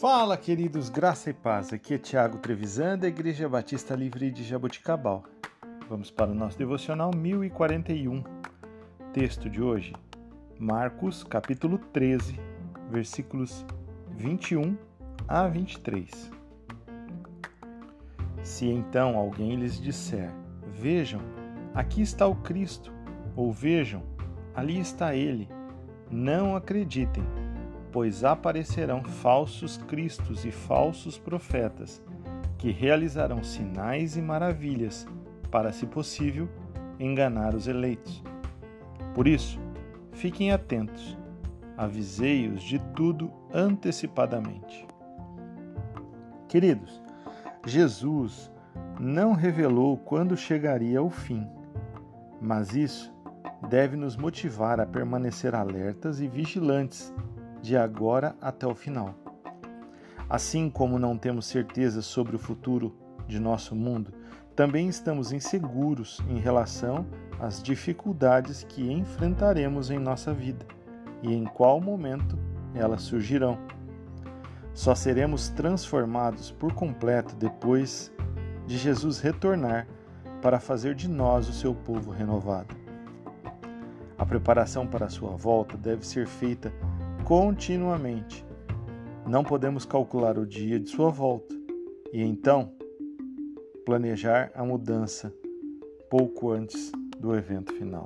Fala, queridos, graça e paz. Aqui é Tiago Trevisan, da Igreja Batista Livre de Jaboticabal. Vamos para o nosso devocional 1041. Texto de hoje, Marcos, capítulo 13, versículos 21 a 23. Se então alguém lhes disser: Vejam, aqui está o Cristo, ou vejam, ali está ele, não acreditem pois aparecerão falsos cristos e falsos profetas, que realizarão sinais e maravilhas para, se possível, enganar os eleitos. Por isso, fiquem atentos, avisei-os de tudo antecipadamente. Queridos, Jesus não revelou quando chegaria o fim, mas isso deve nos motivar a permanecer alertas e vigilantes de agora até o final. Assim como não temos certeza sobre o futuro de nosso mundo, também estamos inseguros em relação às dificuldades que enfrentaremos em nossa vida e em qual momento elas surgirão. Só seremos transformados por completo depois de Jesus retornar para fazer de nós o seu povo renovado. A preparação para a sua volta deve ser feita continuamente. Não podemos calcular o dia de sua volta e então planejar a mudança pouco antes do evento final.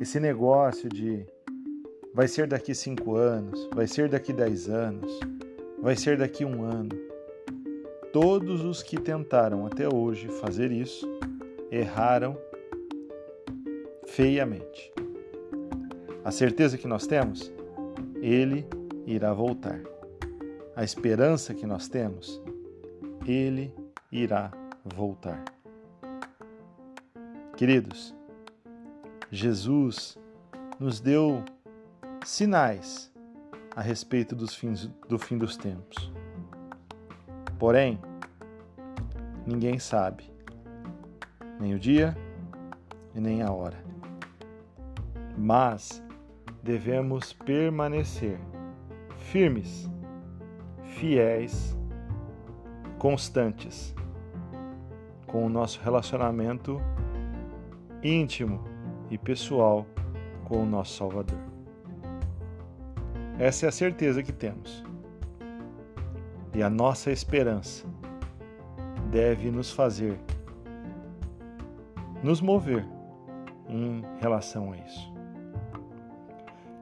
Esse negócio de vai ser daqui cinco anos, vai ser daqui dez anos, vai ser daqui um ano. Todos os que tentaram até hoje fazer isso erraram feiamente. A certeza que nós temos ele irá voltar. A esperança que nós temos, ele irá voltar. Queridos, Jesus nos deu sinais a respeito dos fins, do fim dos tempos. Porém, ninguém sabe nem o dia e nem a hora. Mas devemos permanecer firmes, fiéis, constantes com o nosso relacionamento íntimo e pessoal com o nosso Salvador. Essa é a certeza que temos. E a nossa esperança deve nos fazer nos mover em relação a isso.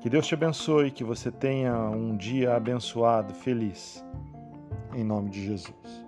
Que Deus te abençoe, que você tenha um dia abençoado, feliz. Em nome de Jesus.